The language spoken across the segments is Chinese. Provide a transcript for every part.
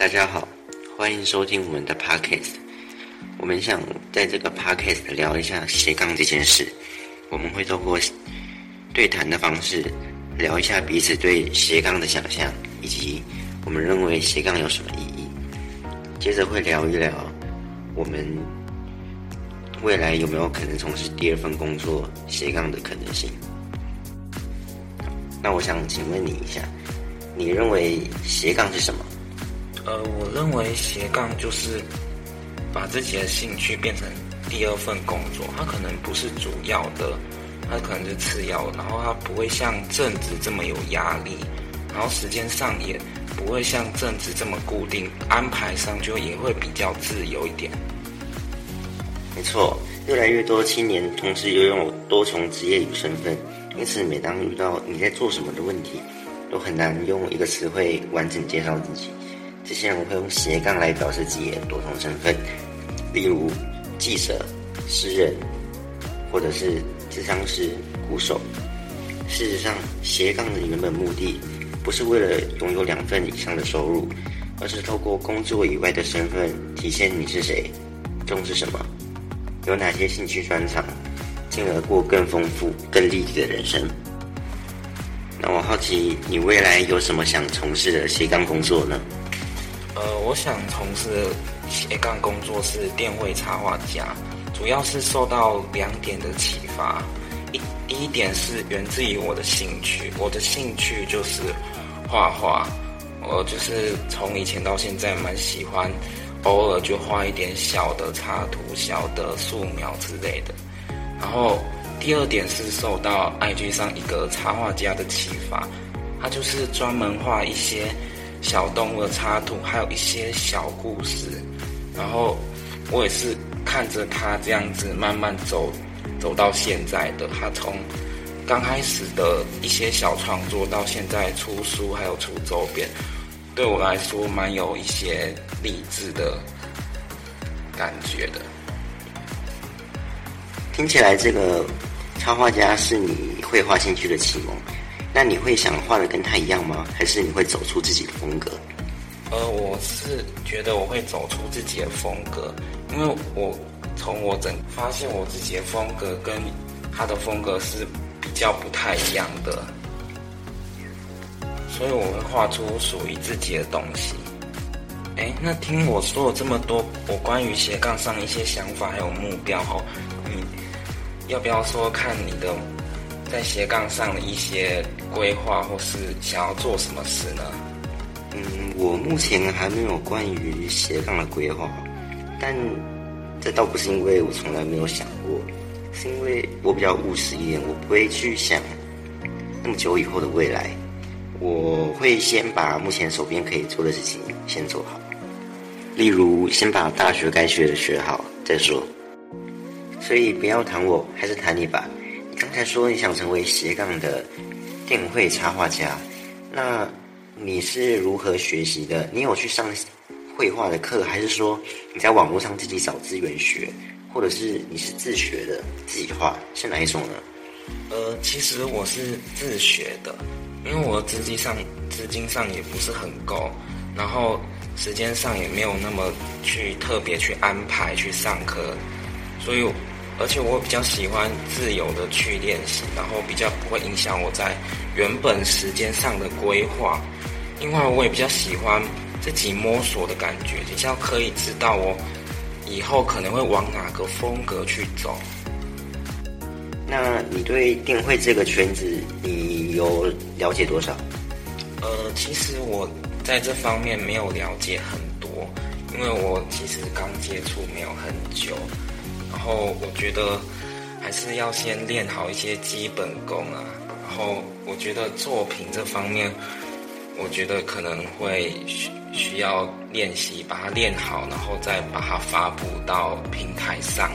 大家好，欢迎收听我们的 podcast。我们想在这个 podcast 聊一下斜杠这件事。我们会透过对谈的方式聊一下彼此对斜杠的想象，以及我们认为斜杠有什么意义。接着会聊一聊我们未来有没有可能从事第二份工作斜杠的可能性。那我想请问你一下，你认为斜杠是什么？呃，我认为斜杠就是把自己的兴趣变成第二份工作，它可能不是主要的，它可能是次要，然后它不会像正职这么有压力，然后时间上也不会像正职这么固定，安排上就也会比较自由一点。没错，越来越多青年同时拥有多重职业与身份，因此每当遇到你在做什么的问题，都很难用一个词汇完整介绍自己。这些人会用斜杠来表示自己的多重身份，例如记者、诗人，或者是智商师、鼓手。事实上，斜杠的原本目的不是为了拥有两份以上的收入，而是透过工作以外的身份体现你是谁，重视什么，有哪些兴趣专长，进而过更丰富、更立体的人生。那我好奇，你未来有什么想从事的斜杠工作呢？呃，我想从事斜杠工作是电绘插画家，主要是受到两点的启发。一一点是源自于我的兴趣，我的兴趣就是画画，我就是从以前到现在蛮喜欢，偶尔就画一点小的插图、小的素描之类的。然后第二点是受到 IG 上一个插画家的启发，他就是专门画一些。小动物的插图，还有一些小故事，然后我也是看着他这样子慢慢走，走到现在的。他从刚开始的一些小创作，到现在出书，还有出周边，对我来说蛮有一些励志的感觉的。听起来，这个插画家是你绘画兴趣的启蒙。那你会想画的跟他一样吗？还是你会走出自己的风格？呃，我是觉得我会走出自己的风格，因为我从我整发现我自己的风格跟他的风格是比较不太一样的，所以我会画出属于自己的东西。哎，那听我说了这么多，我关于斜杠上一些想法还有目标哦，你要不要说看你的？在斜杠上的一些规划，或是想要做什么事呢？嗯，我目前还没有关于斜杠的规划，但这倒不是因为我从来没有想过，是因为我比较务实一点，我不会去想那么久以后的未来，我会先把目前手边可以做的事情先做好，例如先把大学该学的学好再说。所以不要谈我，还是谈你吧。刚才说你想成为斜杠的电绘插画家，那你是如何学习的？你有去上绘画的课，还是说你在网络上自己找资源学，或者是你是自学的自己画？是哪一种呢？呃，其实我是自学的，因为我资金上资金上也不是很够，然后时间上也没有那么去特别去安排去上课，所以。而且我比较喜欢自由的去练习，然后比较不会影响我在原本时间上的规划。另外，我也比较喜欢自己摸索的感觉，比较可以知道我以后可能会往哪个风格去走。那你对电绘这个圈子，你有了解多少？呃，其实我在这方面没有了解很多，因为我其实刚接触没有很久。然后我觉得还是要先练好一些基本功啊。然后我觉得作品这方面，我觉得可能会需需要练习，把它练好，然后再把它发布到平台上，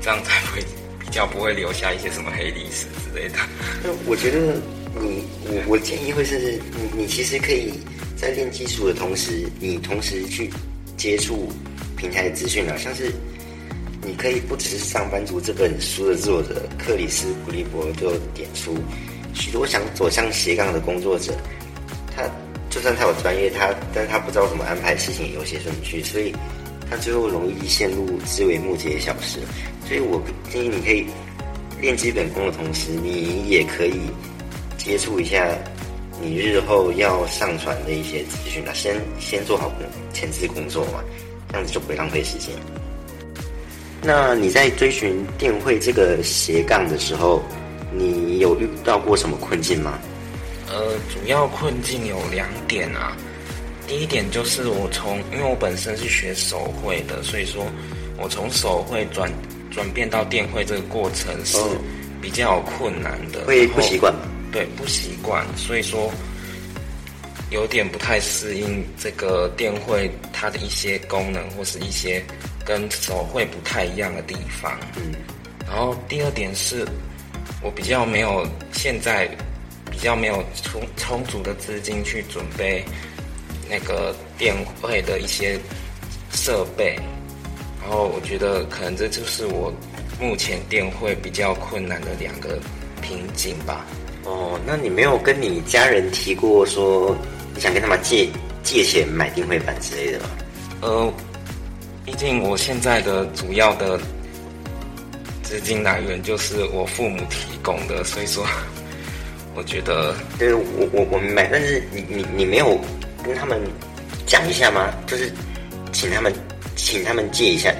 这样才会比较不会留下一些什么黑历史之类的。那我觉得你我我建议会是你你其实可以在练基础的同时，你同时去接触平台的资讯啊，像是。你可以不只是上班族这本书的作者克里斯古利伯就点出，许多想走向斜杠的工作者，他就算他有专业，他但他不知道怎么安排事情有些顺序，所以他最后容易陷入枝微末节的小事。所以我建议你可以练基本功的同时，你也可以接触一下你日后要上传的一些资讯啊，先先做好前置工作嘛，这样子就不会浪费时间。那你在追寻电绘这个斜杠的时候，你有遇到过什么困境吗？呃，主要困境有两点啊。第一点就是我从，因为我本身是学手绘的，所以说我从手绘转转变到电绘这个过程是比较困难的。会不习惯吗？对，不习惯，所以说有点不太适应这个电绘它的一些功能或是一些。跟手绘不太一样的地方，嗯，然后第二点是，我比较没有现在比较没有充充足的资金去准备那个电绘的一些设备，然后我觉得可能这就是我目前电绘比较困难的两个瓶颈吧。哦，那你没有跟你家人提过说你想跟他们借借钱买电绘板之类的吗？呃。毕竟我现在的主要的资金来源就是我父母提供的，所以说我觉得，对我我我明白，但是你你你没有跟他们讲一下吗？就是请他们请他们借一下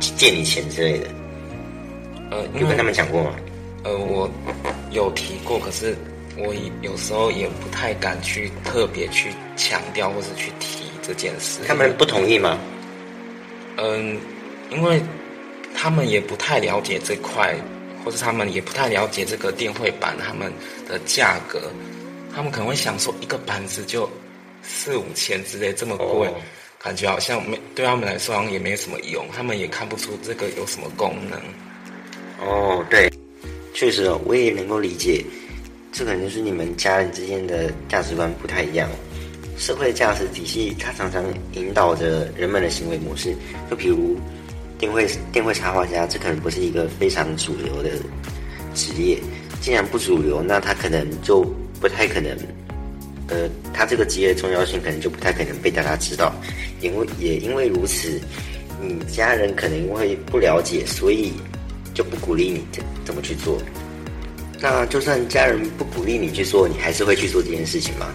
借你钱之类的。呃，有跟他们讲过吗？呃，我有提过，可是我有时候也不太敢去特别去强调或是去提这件事。他们不同意吗？嗯，因为他们也不太了解这块，或者他们也不太了解这个电绘板他们的价格，他们可能会想说一个板子就四五千之类这么贵，感觉好像没对他们来说好像也没什么用，他们也看不出这个有什么功能。哦，对，确实哦，我也能够理解，这可能就是你们家人之间的价值观不太一样。社会价值体系，它常常引导着人们的行为模式。就比如电绘电绘插画家，这可能不是一个非常主流的职业。既然不主流，那他可能就不太可能，呃，他这个职业的重要性可能就不太可能被大家知道。因为也因为如此，你家人可能因为不了解，所以就不鼓励你怎怎么去做。那就算家人不鼓励你去做，你还是会去做这件事情吗？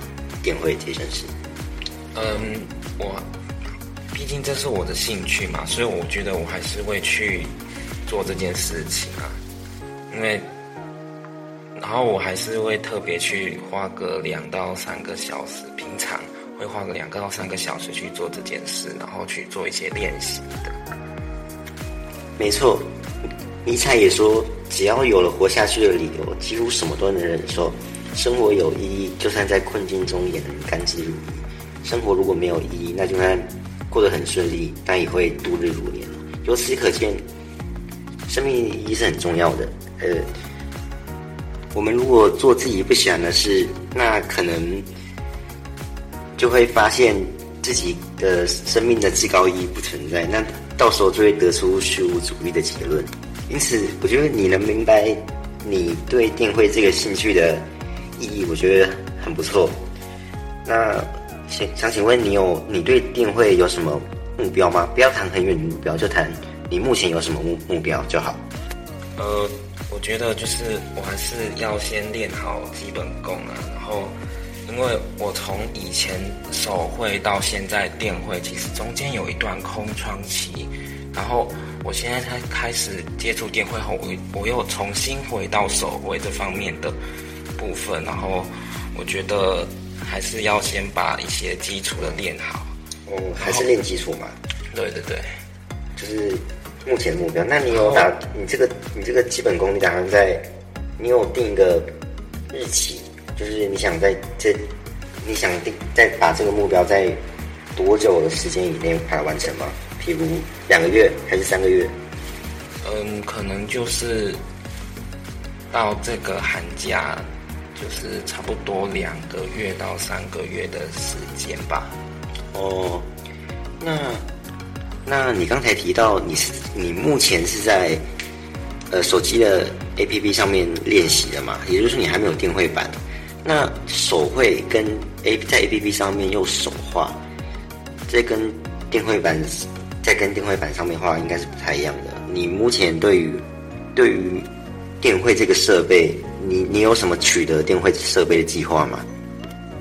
电绘这件事，嗯，我毕竟这是我的兴趣嘛，所以我觉得我还是会去做这件事情啊。因为，然后我还是会特别去花个两到三个小时，平常会花个两个到三个小时去做这件事，然后去做一些练习的。没错，尼采也说，只要有了活下去的理由，几乎什么都能忍受。生活有意义，就算在困境中也能甘之如饴；生活如果没有意义，那就算过得很顺利，但也会度日如年。由此可见，生命意义是很重要的。呃，我们如果做自己不喜欢的事，那可能就会发现自己的生命的至高意义不存在。那到时候就会得出虚无主义的结论。因此，我觉得你能明白你对电绘这个兴趣的。意义我觉得很不错。那想想请问你有你对电绘有什么目标吗？不要谈很远的目标，就谈你目前有什么目目标就好。呃，我觉得就是我还是要先练好基本功啊。然后，因为我从以前手绘到现在电绘，其实中间有一段空窗期。然后我现在才开始接触电绘后，我我又重新回到手绘这方面的。部分，然后我觉得还是要先把一些基础的练好。哦，还是练基础嘛？对对对，就是目前的目标。那你有打你这个你这个基本功，你打算在你有定一个日期，就是你想在这你想定再把这个目标在多久的时间以内把它完成吗？譬如两个月还是三个月？嗯，可能就是到这个寒假。就是差不多两个月到三个月的时间吧。哦，那那你刚才提到你是你目前是在呃手机的 APP 上面练习的嘛？也就是说你还没有电绘版。那手绘跟 A 在 A P P 上面用手画，这跟电绘板在跟电绘板上面画应该是不太一样的。你目前对于对于电绘这个设备，你你有什么取得电绘设备的计划吗？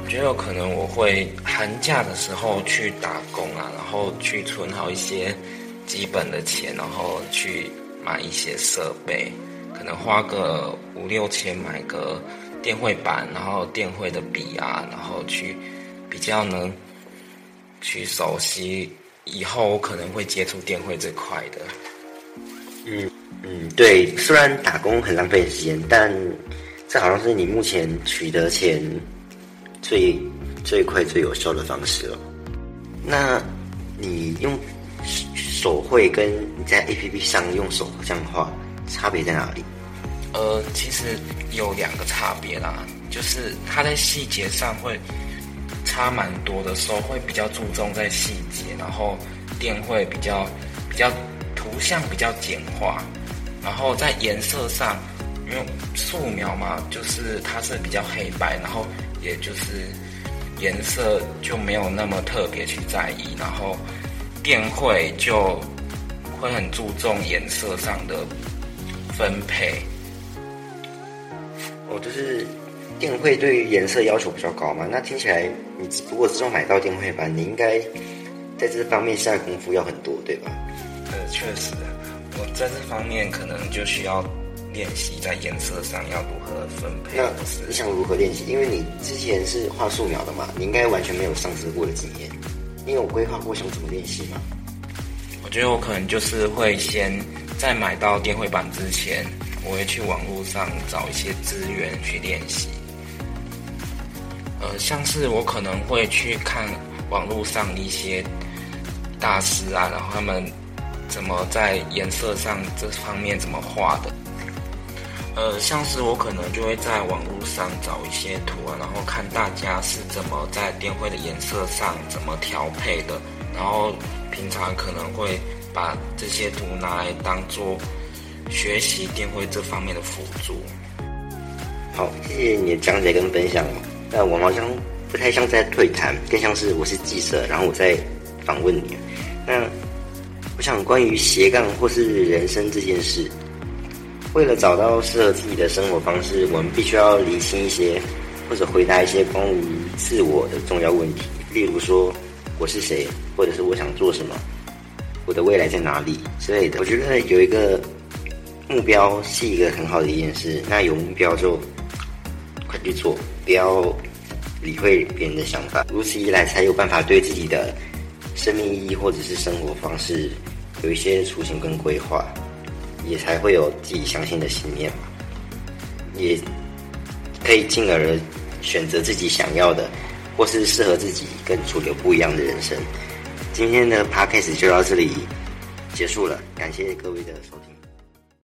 我觉得有可能我会寒假的时候去打工啊，然后去存好一些基本的钱，然后去买一些设备，可能花个五六千买个电绘板，然后电绘的笔啊，然后去比较能去熟悉，以后我可能会接触电绘这块的。嗯嗯，对，虽然打工很浪费时间，但这好像是你目前取得钱最最快最有效的方式了。那你用手绘跟你在 A P P 上用手这样画差别在哪里？呃，其实有两个差别啦，就是它在细节上会差蛮多的，手绘比较注重在细节，然后电绘比较比较。图像比较简化，然后在颜色上，因为素描嘛，就是它是比较黑白，然后也就是颜色就没有那么特别去在意，然后电绘就会很注重颜色上的分配。哦，就是电绘对于颜色要求比较高嘛？那听起来你如果之后买到电绘板，你应该在这方面下功夫要很多，对吧？呃，确实，我在这方面可能就需要练习在颜色上要如何分配。那你想如何练习？因为你之前是画素描的嘛，你应该完全没有上色过的经验。你有规划过想怎么练习吗？我觉得我可能就是会先在买到电绘板之前，我会去网络上找一些资源去练习。呃，像是我可能会去看网络上一些大师啊，然后他们。怎么在颜色上这方面怎么画的？呃，像是我可能就会在网络上找一些图啊，然后看大家是怎么在电绘的颜色上怎么调配的，然后平常可能会把这些图拿来当做学习电绘这方面的辅助。好，谢谢你的讲解跟分享。那我好像不太像在对谈，更像是我是记者，然后我在访问你。那。我想关于斜杠或是人生这件事，为了找到适合自己的生活方式，我们必须要理清一些，或者回答一些关于自我的重要问题。例如说，我是谁，或者是我想做什么，我的未来在哪里之类的。我觉得有一个目标是一个很好的一件事。那有目标就快去做，不要理会别人的想法。如此一来，才有办法对自己的。生命意义或者是生活方式有一些雏形跟规划，也才会有自己相信的信念嘛，也可以进而选择自己想要的，或是适合自己跟主流不一样的人生。今天的 podcast 就到这里结束了，感谢各位的收听。